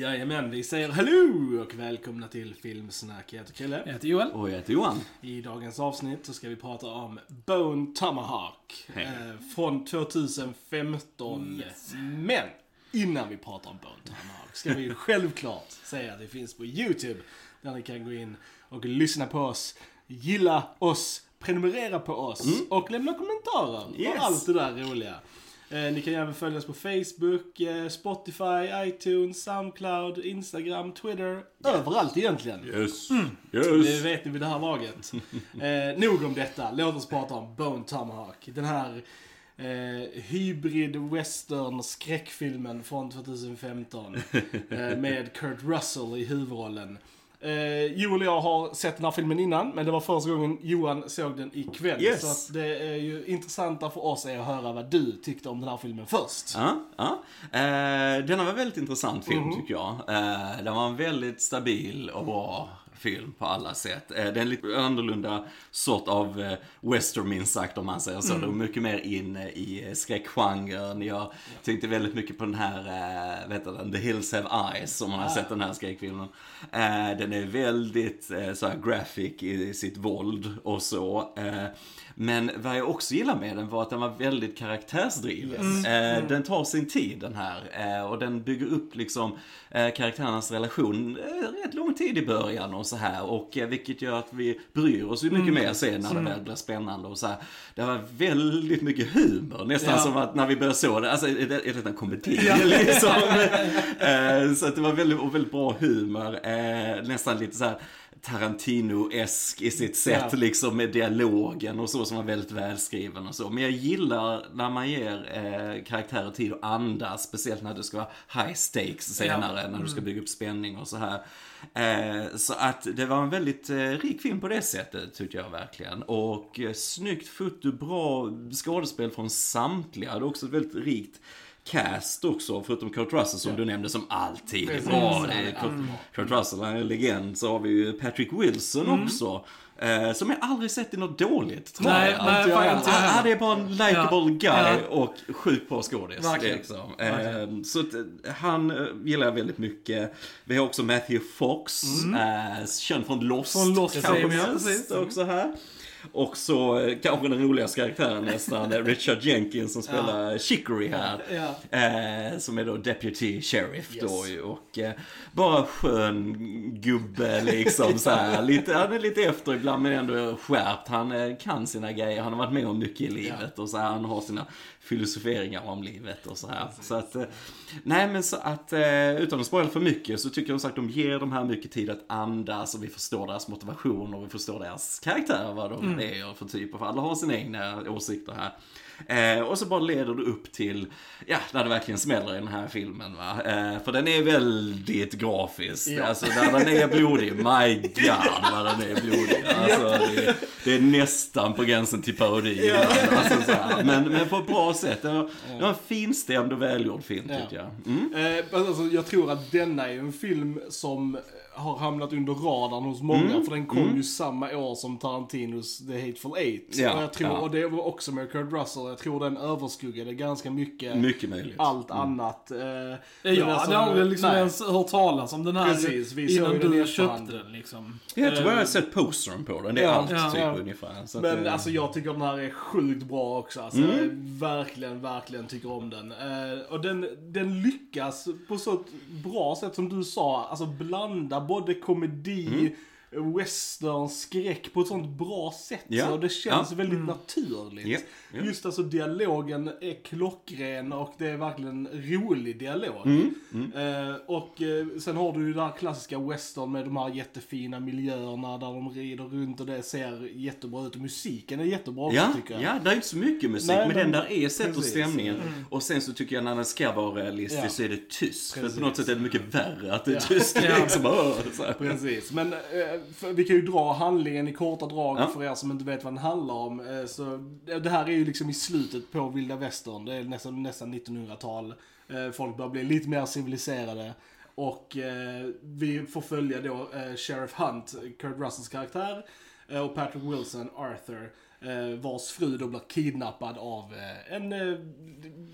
Jajamän, vi säger hello och välkomna till Filmsnack. Jag heter Krille. Jag heter Joel. Och jag heter Johan. I dagens avsnitt så ska vi prata om Bone Tomahawk. Hej. Eh, från 2015. Yes. Men innan vi pratar om Bone Tomahawk ska vi självklart säga att det finns på YouTube. Där ni kan gå in och lyssna på oss, gilla oss, prenumerera på oss och lämna kommentarer. Yes. Och allt det där roliga. Eh, ni kan även följa oss på Facebook, eh, Spotify, iTunes, Soundcloud, Instagram, Twitter. Överallt egentligen. Yes. Det Yes. vet ni vid det här laget. Eh, nog om detta. Låt oss prata om Bone Tomahawk. Den här eh, hybrid western skräckfilmen från 2015. eh, med Kurt Russell i huvudrollen. Eh, Joel och jag har sett den här filmen innan, men det var första gången Johan såg den ikväll. Yes. Så att det är ju intressanta för oss är att höra vad du tyckte om den här filmen först. Ja, ja. Eh, denna var en väldigt intressant film Mhm. tycker jag. Eh, den var en väldigt stabil och bra film på alla sätt. Eh, det är en lite annorlunda sort av eh, western minst sagt om man säger så. Mm. Det är mycket mer inne i eh, skräckgenren. Jag tänkte väldigt mycket på den här, vet du, The Hills Have Eyes, om man har sett den här skräckfilmen. Den är väldigt så här graphic i sitt våld och så. Men vad jag också gillar med den var att den var väldigt karaktärsdriven. Eh, den tar sin tid den här och den bygger upp liksom karaktärernas relation rätt lång tid i början och så här och eh, vilket gör att vi bryr oss ju mycket mer sen när det väl blir spännande och så här. Det var väldigt mycket humor, nästan Ja. som att när vi började så det, alltså är det, är det en komedi liksom? eh, så att det var väldigt, och väldigt bra humor, eh, nästan lite så här Tarantino-esk i sitt sätt Ja. liksom med dialogen och så som var väldigt välskriven och så. Men jag gillar när man ger eh, karaktärer tid att andas, speciellt när det ska vara high stakes senare, när du ska bygga upp spänning och så här. Eh, så att det var en väldigt eh, rik film på det sättet, tyckte jag verkligen. Och eh, snyggt foto, bra skådespel från samtliga. Det är också ett väldigt rikt cast också, förutom Kurt Russell som du nämnde som alltid är bra. Ja, Kurt, Russell är en legend. Så har vi ju Patrick Wilson Mm. också. Eh, som jag aldrig sett i något dåligt tror Nej, jag. nej, jag inte jag Han, är bara en likeable Ja. guy Ja. och sjukt bra skådis. Liksom. Eh, så eh, han eh, gillar jag väldigt mycket. Vi har också Matthew Fox, eh, känd från Lost. Från Lost kanske ja, också här. Och så eh, kanske den roligaste karaktären nästan, eh, Richard Jenkins som spelar Chicory här. Ja. Eh, som är då Deputy Sheriff Yes. då. Och eh, bara skön gubbe liksom så här. Lite, han är lite efter ibland men ändå skärpt. Han eh, kan sina grejer, han har varit med om mycket i livet och så här. Han har sina filosoferingar om livet och så här. Så att, eh, nej men så att eh, utan att spoila för mycket så tycker jag som sagt de ger de här mycket tid att andas och vi förstår deras motivation och vi förstår deras karaktär vad de är för typer. För alla har sina egna åsikter här. Eh, och så bara leder det upp till, ja, när det verkligen smäller i den här filmen va. Eh, för den är väldigt grafisk. Ja. Alltså när den är blodig, my god vad den är blodig. Alltså, det, det är nästan på gränsen till parodi. Ja. Alltså, men, men på ett bra sätt. Det var, det var en finstämd och välgjord film Ja. tycker jag. Mm. Eh, alltså, jag tror att denna är en film som har hamnat under radarn hos många. För den kom ju samma år som Tarantinos The Hateful Eight. Ja, och, jag tror, ja. och det var också med Kurt Russell. Jag tror den överskuggade ganska mycket, Mycket möjligt. allt annat. Eh, men Jag hade aldrig liksom nej. ens hört talas om den här Precis, vi innan den du efterhand. köpte den liksom. Jag tror jag har Eh, sett postern på den. Det är ja, allt ja, typ ja. ungefär. Så Men eh, alltså jag tycker den här är sjukt bra också. Alltså, Mm. jag verkligen, verkligen tycker om den. Eh, och den, den lyckas på så ett bra sätt som du sa. Alltså blanda både komedi, mm. Mm. western, skräck på ett sånt bra sätt. Ja, Så det känns ja. väldigt naturligt. Ja, ja. Just alltså dialogen är klockren och det är verkligen rolig dialog. Mm, Eh, och eh, sen har du ju den här klassiska western med de här jättefina miljöerna där de rider runt och det ser jättebra ut. Och musiken är jättebra också Ja, tycker jag. ja, det är inte så mycket musik, Nej, men, men- den där är sätt och stämningen. Och sen så tycker jag när den ska vara realistisk Ja. så är det tyst. För Precis. på något sätt är det mycket värre att det är tyst. Liksom, åh, så här. Precis, men eh, för, vi kan ju dra handlingen i korta drag Ja. för er som inte vet vad den handlar om. Eh, så det här är ju liksom i slutet på vilda västern, det är nästan, nästan 1900-tal. Eh, folk börjar bli lite mer civiliserade. Och eh, vi får följa då Sheriff Hunt, Kurt Russells karaktär, och Patrick Wilson, Arthur. Eh, vars fru då blir kidnappad av eh, en, eh,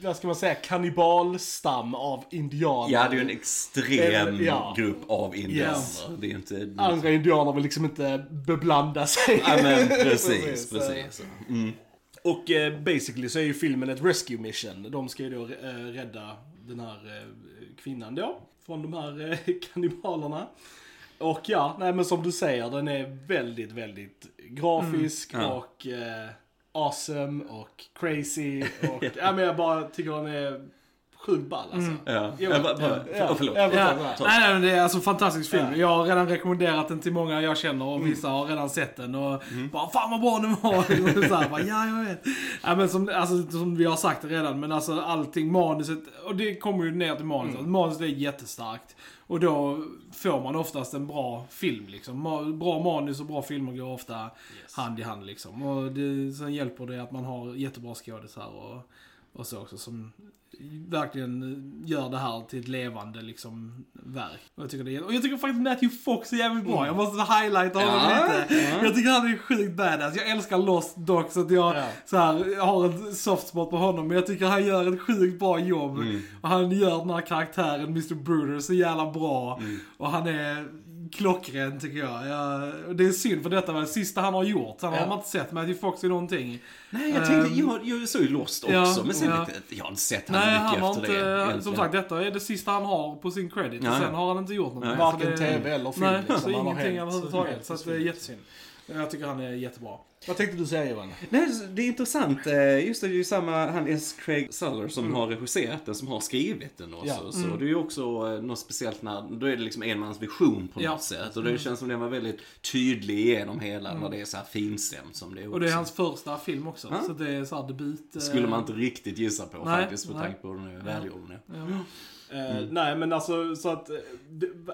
vad ska man säga, kannibalstam av indianer. Ja, det är ju en extrem Eh, ja. grupp av indianer. Yes. Det är ju inte... Andra indianer vill liksom inte beblanda sig. Ja men precis, Precis, precis. Mm. Och basically så är ju filmen ett rescue mission. De ska ju då rädda den här kvinnan då, från de här kannibalerna. Och ja, nej men som du säger, den är väldigt, väldigt grafisk Mm, ja. och eh, awesome och crazy och, ja men jag bara tycker den är sjukt ball alltså. Ja. Jo, Ja, bara, bara, ja, förlåt. ja, Ja. ja. Nej, nej, men det är alltså en fantastisk film. Ja. Jag har redan rekommenderat den till många jag känner och vissa har redan sett den och bara fan vad bra den var. Och så här, bara, ja, jag vet. Ja, men som, alltså, som vi har sagt redan, men alltså allting, manuset, och det kommer ju ner till manuset. Manuset är jättestarkt. Och då får man oftast en bra film liksom. Bra manus och bra filmer går ofta hand i hand liksom. Och det, sen hjälper det att man har jättebra skådisar och, och så också som verkligen gör det här till ett levande liksom verk. Och jag tycker, det är, och jag tycker faktiskt Matthew Fox är jävligt bra. Jag måste highlighta honom Ja, lite. ja. Jag tycker han är sjukt badass. Jag älskar Lost dock så att jag, Ja. så här, jag har en soft spot på honom. Men jag tycker han gör ett sjukt bra jobb. Och han gör den här karaktären, Mr. Bruder, så jävla bra. Och han är klockren tycker jag. jag. Det är synd för detta var det sista han har gjort. Sen Ja. har man inte sett Matthew Fox i någonting. Nej, jag tänkte, Ehm, jag, jag såg ju Lost också, ja, men sen ja. jag har inte sett Nej, mycket han har efter inte, det. som egentligen. sagt detta är det sista han har på sin credit. Ja, och sen har han inte gjort. Så Varken det- tv eller film. Nej, liksom. så har ingenting överhuvudtaget. helt Så att det är försvunnit. jättesynd. Jag tycker han är jättebra. Vad tänkte du säga Johan? Nej, det är intressant. Eh, Just det, det är ju samma, han S. Craig Suller som Mm. har regisserat den, som har skrivit den också. Ja. Så det är ju också eh, något speciellt när, då är det liksom en mans vision på Ja. Mm. något sätt. Och det känns som den var väldigt tydlig igenom hela, när det är så här finstämt som det är Och det är också. hans första film också. Ja. Så det är så här debut. eh, Skulle man inte riktigt gissa på Nej, faktiskt, med tanke på hur den är Eh, nej men alltså så att, eh,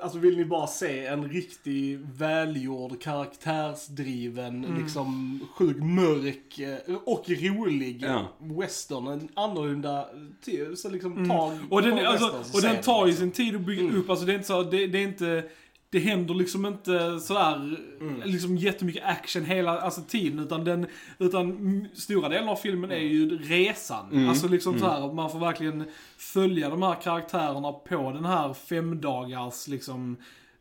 alltså vill ni bara se en riktig välgjord, karaktärsdriven, Mm. liksom sjukt mörk eh, och rolig Ja. western. En annorlunda, så liksom Mm. tag Och den, på alltså, western, och den tar ju liksom. sin tid att bygga Mm. upp. Alltså det är inte så, det, det är inte, det händer liksom inte sådär, Mm. liksom jättemycket action hela alltså, tiden. Utan den, utan mm, stora delen av filmen är ju resan. Mm. Alltså liksom så här, man får verkligen följa de här karaktärerna på den här femdagars liksom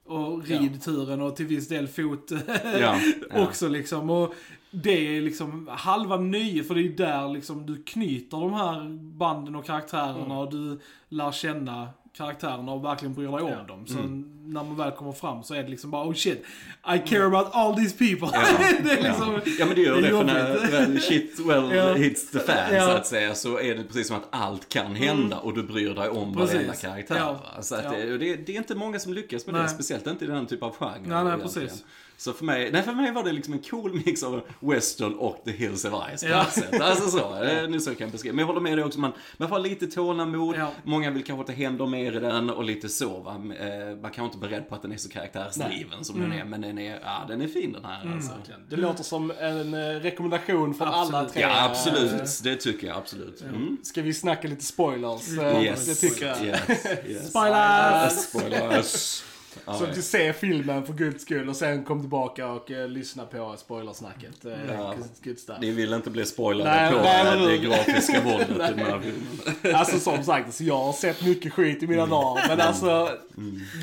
och ridturen och till viss del fot Ja, ja. också liksom. Och det är liksom halva nöjet för det är där liksom du knyter de här banden och karaktärerna Mm. och du lär känna karaktärerna och verkligen bryr dig om Ja. dem. Så Mm. När man väl kommer fram så är det liksom bara oh shit, I care about all these people. Ja. det är liksom, Ja. ja men det gör det det, för när väl shit well Ja. hits the fan Ja. så att säga så är det precis som att allt kan hända och du bryr dig om Precis. varenda karaktär. Ja. Så att det, det, det är inte många som lyckas med det, Nej. speciellt inte i den typ av genre. Nej, nej, egentligen. precis. Så för mig, nej för mig var det liksom en cool mix av western och The Hills of Ice på Ja. sätt. Alltså så, eh, nu så kan jag beskriva. Men jag håller med dig också, man, man får lite tålamod. Ja. Många vill kanske inte hända mer i den och lite så va. Eh, Man kanske inte är beredd på att den är så karaktärsdriven som Mm. den är, men den är, ja den är fin den här alltså. Verkligen. Det låter som en eh, rekommendation från Absolut. alla tre. Ja, absolut. Det tycker jag absolut. Mm. Ska vi snacka lite spoilers? Yes. Det tycker jag. Yes. yes. Spoilers! Spoilers. Ja, Så ja. du ser filmen för guds skull och sen kom tillbaka och eh, lyssna på spoilersnacket. Eh, Ja. Ni vill inte bli spoilade Nej, på nej, eh, det grafiska våldet i den här filmen. Alltså som sagt, alltså, jag har sett mycket skit i mina dagar. Men alltså,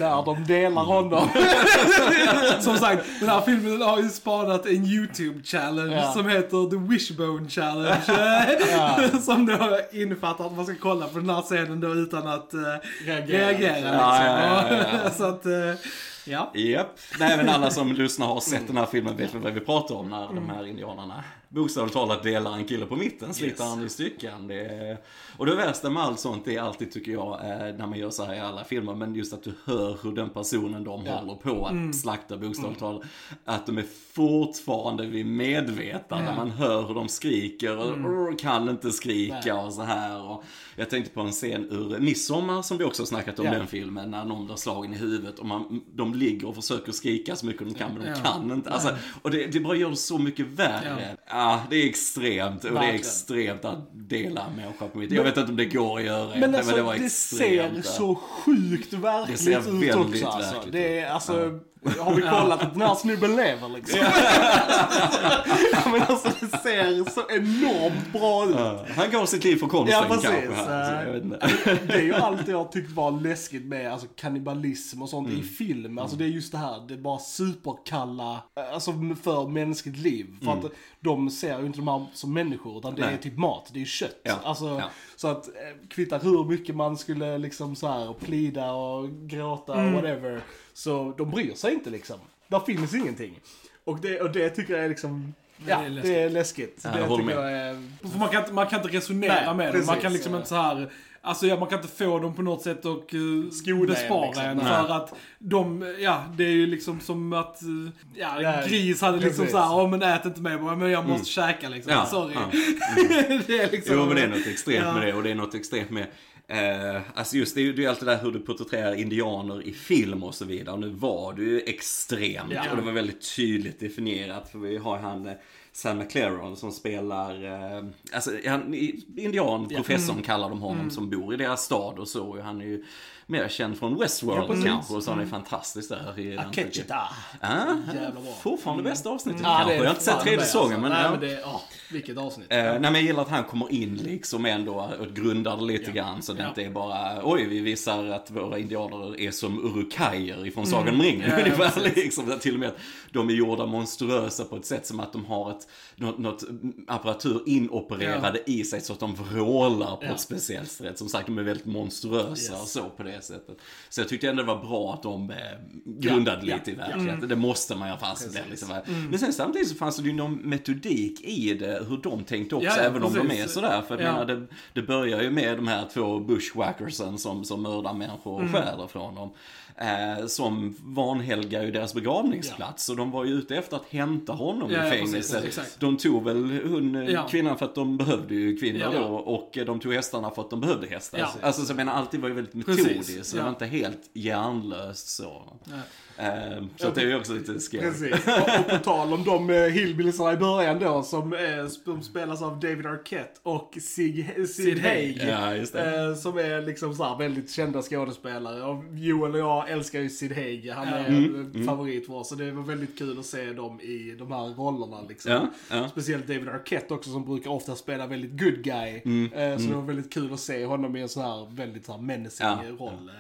när de delar honom. Som sagt, den här filmen har ju spanat en YouTube-challenge Ja. som heter The Wishbone Challenge. Som då innefattar att man ska kolla på den här scenen då utan att uh, Reagera. reagera. Liksom. Ja, ja, ja, ja. Så att, eh, uh, ja. Japp. Nej men alla som lyssnar har sett den här filmen vet väl vad vi pratar om när de här indianerna bokstavligt talat delar en kille på mitten, sliter Yes. han i stycken. Är... Och det värsta med allt sånt är alltid, tycker jag, eh, när man gör så här i alla filmer, men just att du hör hur den personen de Ja. håller på att Mm. slakta bokstavligt talat, att de är fortfarande vid medvetande. Ja. Man hör hur de skriker och Mm. "Åh, kan inte skrika Nej. och så här. Och jag tänkte på en scen ur Midsommar som vi också snackat om Ja. den filmen, när någon blir slagen i huvudet och man, de ligger och försöker skrika så mycket de kan, men de Ja. kan inte. Alltså, och det, det bara gör det så mycket värre. Ja. det är extremt. Och det är Verkligen. extremt att dela en människa på mitt. Jag vet inte om det går att göra. Men alltså, det var det ser ser så sjukt verkligt Det ser ut också alltså. verkligt Det är alltså, har vi kollat att den här snubben lever liksom? ja, men alltså det ser så enormt bra ut. Ja, Han gav sitt liv för konsten Ja, precis. kanske. Här, så jag vet inte. Det är ju allt jag tyckt var läskigt med alltså, kannibalism och sånt Mm. i film. Alltså det är just det här, det är bara superkalla, alltså för mänskligt liv. För att de ser ju inte de här som människor, utan det Mm. Nej. är typ mat, det är kött. Ja, Alltså. Så att eh, kvittar hur mycket man skulle liksom så här plida och gråta Mm. och whatever. Så de bryr sig inte liksom. Där finns ingenting. Och det, och det tycker jag är liksom, ja, det är det är läskigt. Ja, det tycker med. jag är... För man kan, inte- man kan inte resonera Nej, med dem. Man precis. kan liksom inte så här. Alltså ja, man kan inte få dem på något sätt och uh, Skona en, bespara liksom. en. Nej. För att de, ja, det är ju liksom som att, eh, ja, en Nej, gris hade liksom precis. såhär, ja men ät inte mig bara, men jag måste käka liksom. Ja, Sorry. ja. det är liksom. Jo men det är något extremt Ja. med det och det är något extremt med Eh, alltså just det, det är ju allt det där hur du porträtterar indianer i film och så vidare. Och nu var det ju extremt Ja. och det var väldigt tydligt definierat. För vi har ju han eh, Sam McLaren som spelar, eh, alltså han, indian, professorn Mm. kallar de honom, som bor i deras stad och så. Och han är ju mer känd från Westworld Ja, kanske och så han är fantastiskt där i. Akechita. Ja, bra. fortfarande bästa avsnittet Ja, kanske. är Jag har inte sett tredje säsongen men, Nej, ja. men det, åh, vilket avsnitt. Eh, nej men jag gillar att han kommer in liksom ändå och grundar det lite Ja. grann så det Ja. inte är bara oj vi visar att våra indianer är som urukajer ifrån Sagan om ringen Ja, ja, ungefär liksom. Till och med att de är gjorda monstruösa på ett sätt som att de har ett, något, något apparatur inopererade i sig så att de vrålar på Ja. ett speciellt sätt. Som sagt de är väldigt monstruösa Yes. och så på det sättet. Så jag tyckte ändå det var bra att de eh, grundade Ja, lite i ja, Mm. verkligheten. Det måste man göra fast det liksom. Men sen samtidigt så fanns det ju någon metodik i det hur de tänkte också Ja, ja, även om de precis. är sådär. För jag Ja. menar, det, det börjar ju med de här två bushwhackersen som, som mördar människor Mm. och stjäler från dem. Eh, som vanhelgar ju deras begravningsplats. Och de var ju ute efter att hämta honom Ja, ja, i fängelset. exakt. De tog väl hon, eh, Ja. kvinnan för att de behövde ju kvinnor Ja. då. Och eh, de tog hästarna för att de behövde hästar. Ja. Alltså så jag menar, allting var ju väldigt metodiskt. Så det ja. var inte helt hjärnlöst så. Ja. Eh, så det är ju också lite scary. Precis. Och, och på tal om de eh, hillbilliesarna i början då som, eh, som spelas av David Arquette och Sig, Sid, Sid Haig. Ja, just det. Eh, som är liksom så här väldigt kända skådespelare. Och Joel och jag älskar ju Sid Haig. Han är Mm, en favorit för oss. Så det var väldigt kul att se dem i de här rollerna liksom. Ja, ja. Speciellt David Arquette också som brukar ofta spela väldigt good guy. Mm, så det var väldigt kul att se honom i en sån här väldigt så här menacing Ja, roll.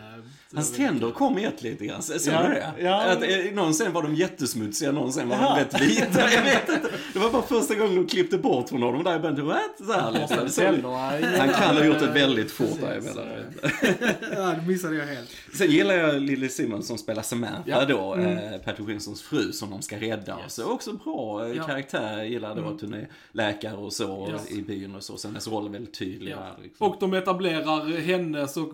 Hans tänder kom ett lite grann, såg Ja, du det? ja. Att, eh, någon sen var de jättesmutsiga, någon sen var de Ja. rätt vita. Jag vet inte. Det var bara första gången de klippte bort från honom. Där jag bara, what? Så här, liksom. Så-. Han kan ha gjort det väldigt fort där emellan. ja, det missade jag helt. Sen gillar jag Lily Simmons som spelar Samantha Ja. då, eh, Patrick Wilsons fru som de ska rädda. och Så också bra eh, Ja. karaktär. Gillar då att hon är läkare och så Ja. i byn och så. Sen hennes roll är väldigt tydlig Ja. Liksom. Och de etablerar hennes och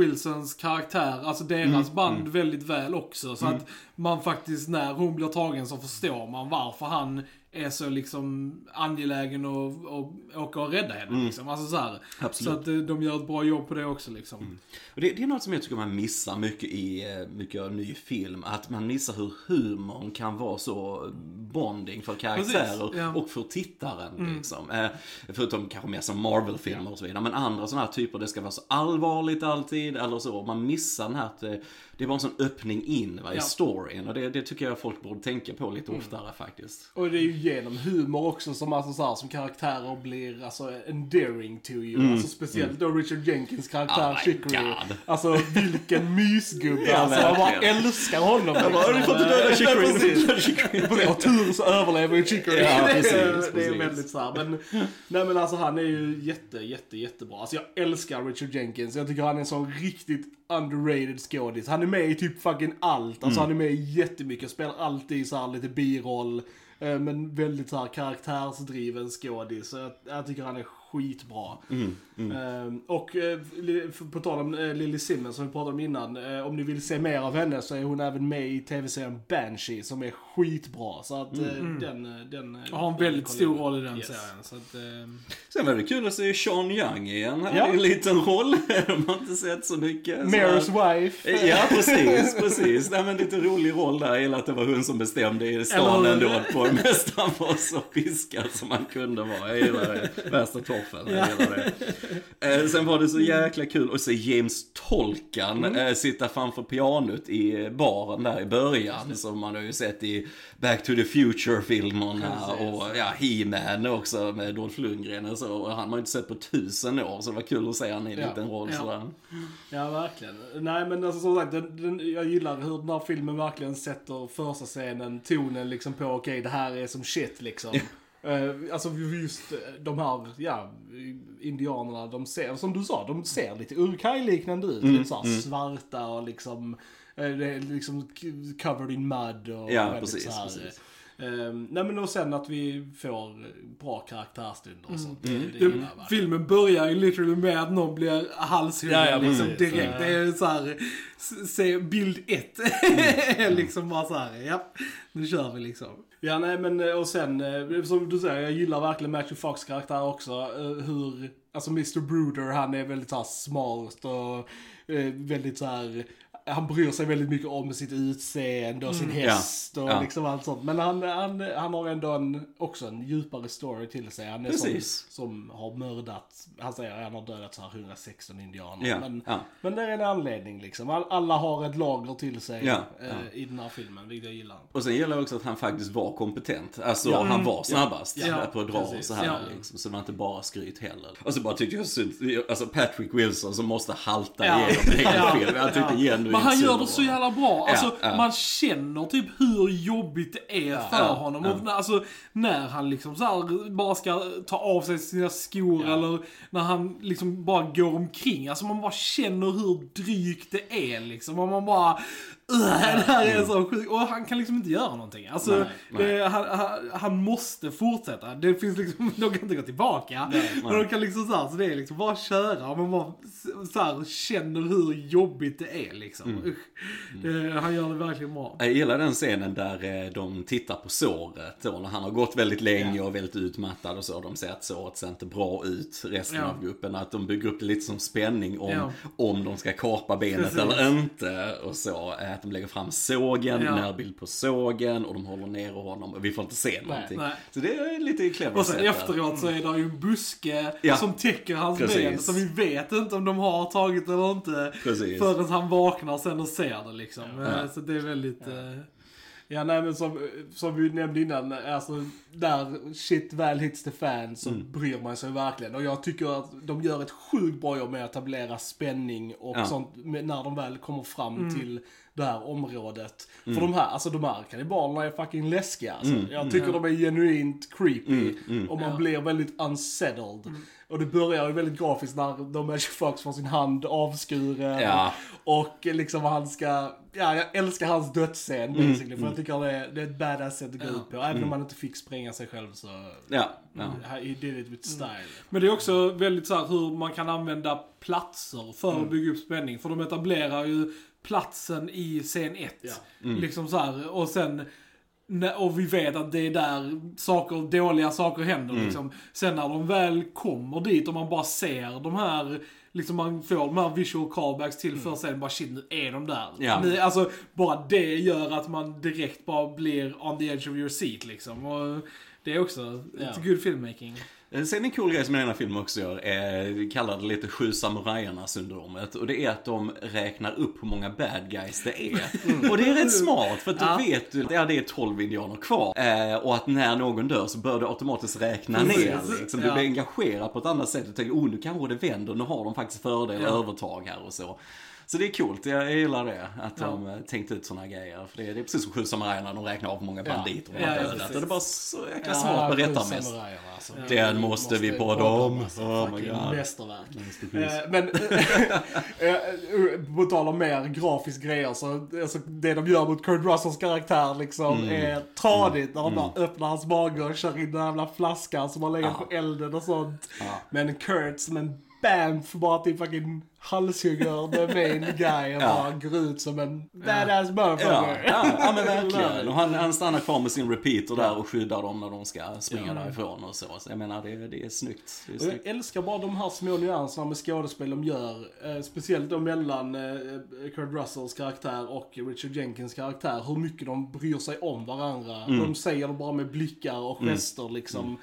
Wilsons karaktär, alltså deras Mm, band väldigt väl också. Så att man faktiskt, när hon blir tagen så förstår man varför han är så liksom angelägen och, och åka och rädda henne. Liksom. Alltså så, här. Mm. Absolut. så att eh, de gör ett bra jobb på det också liksom. Och det, det är något som jag tycker man missar mycket i eh, mycket av ny film. Att man missar hur humorn kan vara så bonding för karaktärer ja. Mm. och för tittaren. Liksom. Eh, förutom kanske mer som Marvel-filmer och så vidare. Men andra sådana här typer, det ska vara så allvarligt alltid eller så. Man missar den här det är bara en sån öppning in va, i Ja. storyn. Och det, det tycker jag folk borde tänka på lite Mm. oftare faktiskt. Och det är ju genom humor också som, alltså, så här, som karaktärer blir alltså, endearing to you. Alltså, speciellt då Richard Jenkins karaktär Mm. Oh Chicory. Alltså vilken mysgubbe. Ja, alltså, jag bara älskar honom. Jag bara, "Du får inte döda Chicory, precis. Chicory." På det tur så överlever ju Chicory. Ja, det, är, precis, det är precis. väldigt så här. Men, nej men alltså han är ju jätte, jätte, jättebra. Alltså jag älskar Richard Jenkins. Jag tycker han är en sån riktigt underrated skådis. Han är med i typ fucking allt. Alltså han är med i jättemycket. Spelar alltid så här lite biroll. eh, Men väldigt så här karaktärsdriven skådis. Så jag, jag tycker han är skitbra. Mm, Ehm, och eh, på tal om eh, Lily Simmons som vi pratade om innan. eh, om ni vill se mer av henne så är hon även med i tv-serien Banshee som är skitbra. Så att den... eh, den Och har en väldigt stor roll i den Yes. serien. Så att, eh, Sen var det kul att se Sean Young igen här Ja. i en liten roll. De har inte sett så mycket. Här- wife. Ja, precis, precis. Nej, men lite rolig roll där. Jag gillar att det var hon som bestämde i stan Eller ändå. På mest han var så piskad som han kunde vara. Jag gillar det. Värsta toffen. Gillar det. Eh, sen var det så jäkla kul att se James Tolkan Mm. eh, sitta framför pianot i baren där i början. Som man har ju sett i Back to the Future-filmerna och ja, He-Man också med Dolph Lundgren och så. Och han har ju inte sett på tusen år så det var kul att se han i en Ja. liten roll Ja. sådär. Ja, verkligen. Nej, men alltså som sagt, den, den, jag gillar hur den här filmen verkligen sätter första scenen, tonen liksom på, okej, det här är som shit liksom. Eh, alltså just eh, de här, ja, indianerna, de ser, som du sa, de ser lite urkaj-liknande ut. Mm, Lite såhär svarta och liksom, eh, liksom covered in mud och Ja, väldigt precis, så här, precis. Eh, nej men och sen att vi får bra karaktärstunder och sånt. Det, det det, verkligen. filmen börjar ju literally med att någon blir halshuggen Ja, ja, liksom, precis. direkt. Ja. Det är så här, s- se bild ett. Mm. liksom bara så här, ja, nu kör vi liksom. Ja, nej men eh, och sen, eh, som du säger, jag gillar verkligen Matthew Fox karaktär också. eh, Hur, alltså Mr. Bruder, han är väldigt så här smart och väldigt så här han bryr sig väldigt mycket om sitt utseende och sin häst och Mm. Ja. liksom allt sånt. Men han, han, han har ändå en, också en djupare story till sig. Han är Precis. som, som har mördat, han säger att han har dödat så här 116 indianer. Ja, Men, ja. men det är en anledning liksom. All, alla har ett lager till sig eh, i den här filmen, vilket jag gillar. Och sen gäller det också att han faktiskt var kompetent. Alltså Ja. han var snabbast på att dra precis. så här liksom. Så det var inte bara skryt heller. Och så bara tyckte jag synd, alltså Patrick Wilson som måste halta Ja. igenom hela Ja. filmen. Jag tyckte genuint Men han gör det så jävla bra. Alltså, ja. man känner typ hur jobbigt det är för ja, honom. Och alltså, när han liksom så här bara ska ta av sig sina skor eller när han liksom bara går omkring. Alltså man bara känner hur drygt det är liksom. Och man bara... "Ugh, Det här är så sjukt. Och han kan liksom inte göra någonting. Alltså, Nej, nej. Det, han, han, han måste fortsätta. Det finns liksom, de kan inte gå tillbaka. men de kan liksom så här, så det är liksom bara köra. Och man bara så här, känner hur jobbigt det är liksom. Mm. Det, han gör det verkligen bra. Jag gillar den scenen där eh, de tittar på såret då, när han har gått väldigt länge och väldigt utmattad och så. De ser att såret ser inte bra ut, resten Ja. av gruppen. Att de bygger upp det lite som spänning om, Ja. om de ska kapa benet Precis. eller inte. Och så, eh, att de lägger fram sågen, Ja. närbild på sågen och de håller ner honom. Och vi får inte se någonting. nej. Så det är lite clever Och sen efteråt så är det ju en buske Ja. som täcker hans Precis. ben. Så vi vet inte om de har tagit eller inte. Precis. Förrän han vaknar sen och ser det liksom. Eh, Ja. Så det är väldigt... eh, Ja, nej men som, som vi nämnde innan, alltså där shit väl hits the fan så Mm. bryr man sig verkligen. Och jag tycker att de gör ett sjukt bra jobb med att etablera spänning och Ja. sånt när de väl kommer fram Mm. till det här området. Mm. För de här, alltså de här kannibalerna är fucking läskiga alltså. Jag tycker de är genuint creepy. Mm. Och man Ja. blir väldigt unsettled. Och det börjar ju väldigt grafiskt när de är Fox får sin hand avskuren. Ja. Och liksom han ska, ja jag älskar hans dödsscen Mm, basically. För jag tycker det är, det är ett badass sätt att gå ut på. Även om han inte fick spränga sig själv så, Ja, ja. he did it with style. Men det är också väldigt så här hur man kan använda platser för Mm. att bygga upp spänning. För de etablerar ju platsen i scen 1. Ja. Mm. Liksom så här, och sen och vi vet att det är där saker, dåliga saker händer Mm. liksom. Sen när de väl kommer dit och man bara ser de här, liksom man får de här visual callbacks till för sen bara shit nu är de där. Ja. Ni, alltså bara det gör att man direkt bara blir on the edge of your seat liksom. Och det är också Ja. ett good filmmaking. Sen en cool grej som den här filmen också gör är, det lite sju samurajerna syndromet. Och det är att de räknar upp hur många bad guys det är. Och det är rätt smart för att då Ja. vet du att ja, det är 12 indianer kvar. Eh, och att när någon dör så bör du automatiskt räkna ner. Liksom. Du Ja. blir engagerad på ett annat sätt. Du tänker, oh nu kanske det vänder, nu har de faktiskt fördel och övertag här och så. Så det är coolt, jag, gillar det. Att de eh, tänkt ut såna grejer. För det, är- det är precis som Sju samurajerna, de räknar av hur många Ja. banditer de Ja, har ja, dödat. det är bara så jäkla Ja, smart berättarmässigt. samurajer, alltså. Den måste vi podda om. Alltså, Oh my God. mästerverk. Eh, Men, eh, på tal om mer grafisk grejer så, alltså, det de gör mot Kurt Russells karaktär liksom Mm. är tradigt. När de bara öppnar hans mage och kör in den jävla flaskan som har legat Ja. på elden och sånt. Ja. Men Kurt som en bamf bara till fucking halshugger the main guy och Ja. bara går ut som en badass Ja, motherfucker. ja, ja men verkligen. Och han, han stannar kvar med sin repeater där och skyddar dem när de ska springa därifrån och så. Så jag menar, det, det är snyggt. Det är snyggt. Jag älskar bara de här små nyanserna med skådespel de gör. Eh, speciellt då mellan eh, Kurt Russells karaktär och Richard Jenkins karaktär. Hur mycket de bryr sig om varandra. Mm. De säger det bara med blickar och gester liksom.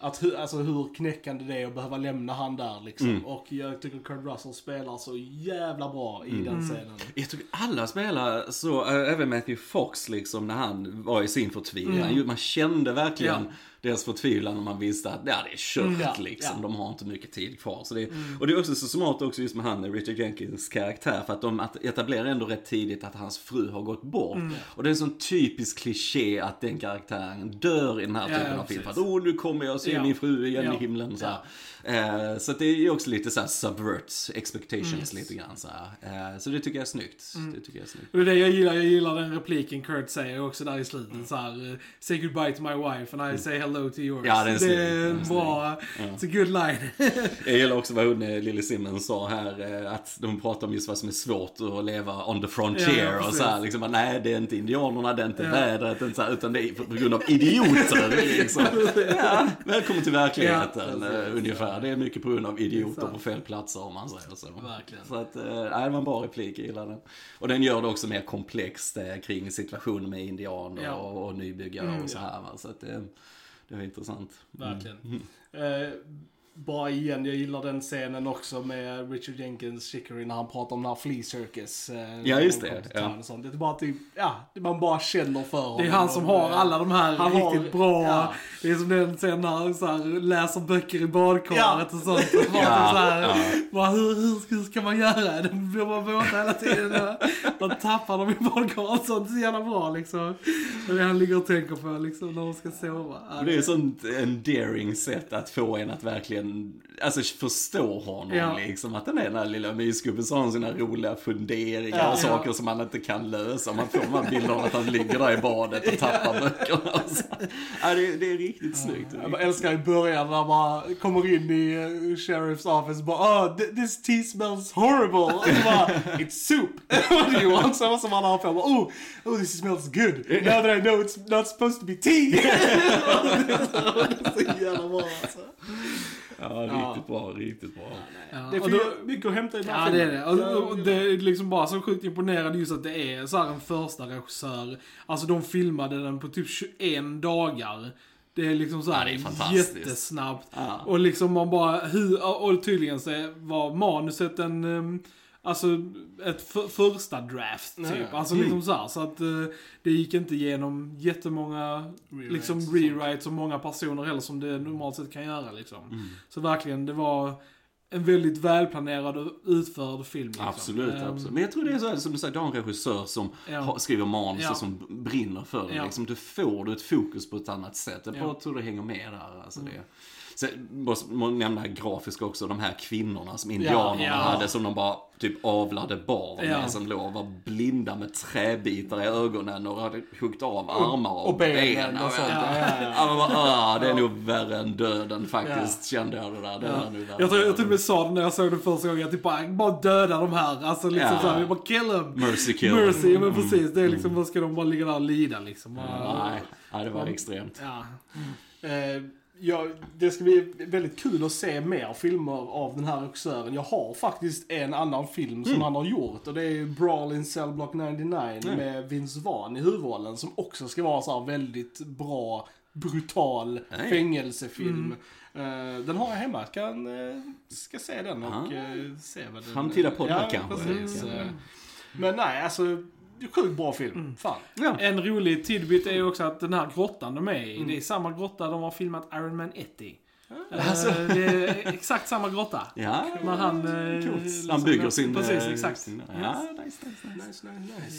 Att hu- alltså hur knäckande det är att behöva lämna han där liksom. Mm. Och jag tycker Kurt Russell spelar så jävla bra Mm. i den scenen. Jag tycker alla spelar så, äh, även Matthew Fox liksom när han var i sin förtvivlan. Ju- Man kände verkligen Ja. Deras förtvivlan och man visste att ja, det är kört Ja, liksom. ja. De har inte mycket tid kvar. Så det, Och det är också så smart också just med han, Richard Jenkins karaktär. För att de etablerar ändå rätt tidigt att hans fru har gått bort. Och det är en sån typisk kliché att den karaktären dör i den här typen av film. För att åh, nu kommer jag se Ja. min fru igen i himlen. Så. Eh, så det är också lite så här subverts expectations lite grann. Så. Eh, så det tycker jag är snyggt. Det tycker jag är snyggt. Och det jag gillar, jag gillar den repliken Kurt säger också där i slutet så här, Say goodbye to my wife and I say hello to yours. Ja, den det bra, it's a good line. Jag gillar också vad hon, eh, Lily Simmons sa här, eh, att de pratar om just vad som är svårt att leva on the frontier Ja, och så här, liksom, nej det är inte indianerna, det är inte Ja. vädret, det är inte så här, utan det är på grund av idioter. liksom. ja, välkommen till verkligheten Ja, eh, ungefär. Det är mycket på grund av idioter på fel platser om man säger så. Verkligen. Så att, nej, det var en bra replik, jag gillar den. Och den gör det också mer komplext kring situationen med indianer och, och nybyggare Mm, och så här. Så att det, var intressant. Verkligen. Eh, bara igen, jag gillar den scenen också med Richard Jenkins Chicory när han pratar om den här Flea Circus. eh, Ja, just det, ja. town och sånt. Det är bara typ, ja, man bara känner för honom. Det är han som har alla de här Han har- riktigt bra, ja. det är som den scenen när han så här, läser böcker i badkaret Ja. och sånt. Och Ja, så här, ja. bara, hur, hur, ska, hur ska man göra? De blir bara våta hela tiden. Man tappar dem i badkaret och sånt. Så jävla bra liksom. Det är det han ligger och tänker på liksom när de ska sova. Det är sånt endearing sätt att få en att verkligen, alltså förstå honom Ja. liksom. Att den är den där lilla mysgubben så har han sina roliga funderingar Ja. och saker som man inte kan lösa. Man får de här bilderna av att han ligger där i badet och tappar böckerna och så. Ja, det, är- det är riktigt snyggt. Jag bara älskar i början när man kommer in i uh, Sheriff's office och bara oh, th- this tea smells horrible. Och bara, it's soup. What do you want? Så måste man ha på. Oh, oh, this smells good. Now that I know it's not supposed to be tea. det är så jävla bra alltså. Ja, riktigt bra, riktigt bra. Ja, Det och finns då- mycket att hämta i den här Ja, det är det. Och, och det är liksom bara så sjukt imponerande just att det är så här en första regissör. Alltså de filmade den på typ 21 dagar. Det är liksom så här Ja, det är fantastiskt. jättesnabbt. Ja. Och liksom man bara, hur, och tydligen så var manuset en, um, alltså ett för, första draft typ. Nej. Alltså Mm. liksom så här, så att eh, det gick inte igenom jättemånga Rewrites liksom rewrites och många personer heller som det normalt sett kan göra liksom. Mm. Så verkligen, det var en väldigt välplanerad och utförd film. Liksom. Absolut, Ehm, absolut. Men jag tror det är så här, som du säger, du har en regissör som Ja. har, skriver manus Ja. och som brinner för det. Ja. Liksom, du får du ett fokus på ett annat sätt. Jag Ja. Mm. bara tror det hänger med där. Alltså det. Sen måste man nämna grafiska också, de här kvinnorna som indianerna ja. hade som de bara typ avlade barn Ja. med som låg och var blinda med träbitar i ögonen och hade huggit av armar och, och benen och sånt. Ja, ja, ja. Ja, bara, ah, det är nog värre än döden faktiskt, kände jag det där. Det Ja. värre Jag tror jag till och med sa det när jag såg det första gången, jag typ bara, bara döda de här. Alltså liksom Ja. såhär, vi bara kill them. Mercy kill. Mercy, men precis. Det är liksom, vad ska de bara ligga där och lida liksom? Bara, Nej, nej, det var extremt. Ja. Eh, ja, det ska bli väldigt kul att se mer filmer av den här regissören. Jag har faktiskt en annan film som han har gjort och det är Brawl in Cell Block 99 Mm. med Vince Vaughn i huvudrollen som också ska vara så här väldigt bra, brutal Nej. fängelsefilm. Eh, den har jag hemma, kan, eh, ska se den och eh, se vad den... Framtida poddar ja, kanske. Precis. Mm. Men nej, alltså, sjukt bra film. Fan. Ja. En rolig tidbit är ju också att den här grottan de är i, Mm. det är samma grotta de har filmat Iron Man 1 i. Eh, det är exakt samma grotta. Ja, När han... eh, coolt. liksom- Han bygger sin... Precis, eh, exakt. Sin, Yes. ja, nice, nice, nice. Nice, nice, nice.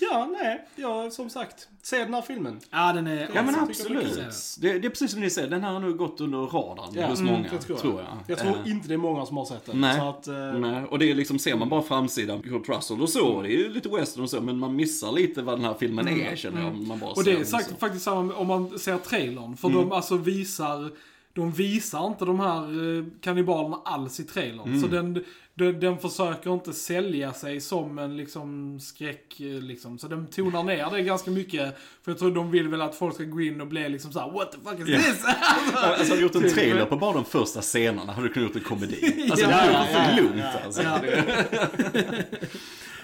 Ja, nej. Ja, som sagt. Se den här filmen. Ja, den är... Ja men Jag tycker det är absolut. Det, det är precis som ni säger, den här har nog gått under radarn Ja, hos mm, många, det tror tror jag. jag. Jag tror Eh, inte det är många som har sett den. Nej. Så att, eh, Nej, och det är liksom, ser man bara framsidan, Kurt Russell och så, det är ju lite western och så, men man missar lite vad den här filmen är känner jag. Man bara Och det är sagt, faktiskt samma om man ser trailern. För Mm. de alltså visar, de visar inte de här eh, kannibalerna alls i trailern. Mm. Så den, den, den försöker inte sälja sig som en liksom skräck, eh, liksom. Så den tonar ner det ganska mycket. För jag tror de vill väl att folk ska gå in och bli liksom såhär, what the fuck is Ja. this? Alltså hade du gjort en Typ. trailer på bara de första scenerna hade du kunnat gjort en komedi. Alltså Ja, det hade ja, varit ja, lugnt ja. alltså. Ja.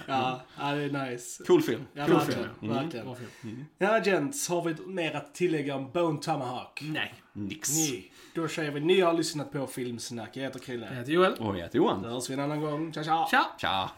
ja, ja, det är nice. Cool film. Ja, Cool verkligen. film. verkligen. Bra film. Ja, gents. Har vi mer att tillägga om Bone Tomahawk? Nej. Nix. Nej. Då säger vi ni har lyssnat på Filmsnack. Jag heter Krille. Jag heter Joel. Och jag heter Johan. Då hörs vi en annan gång. Tja, tja! Tja! Tja.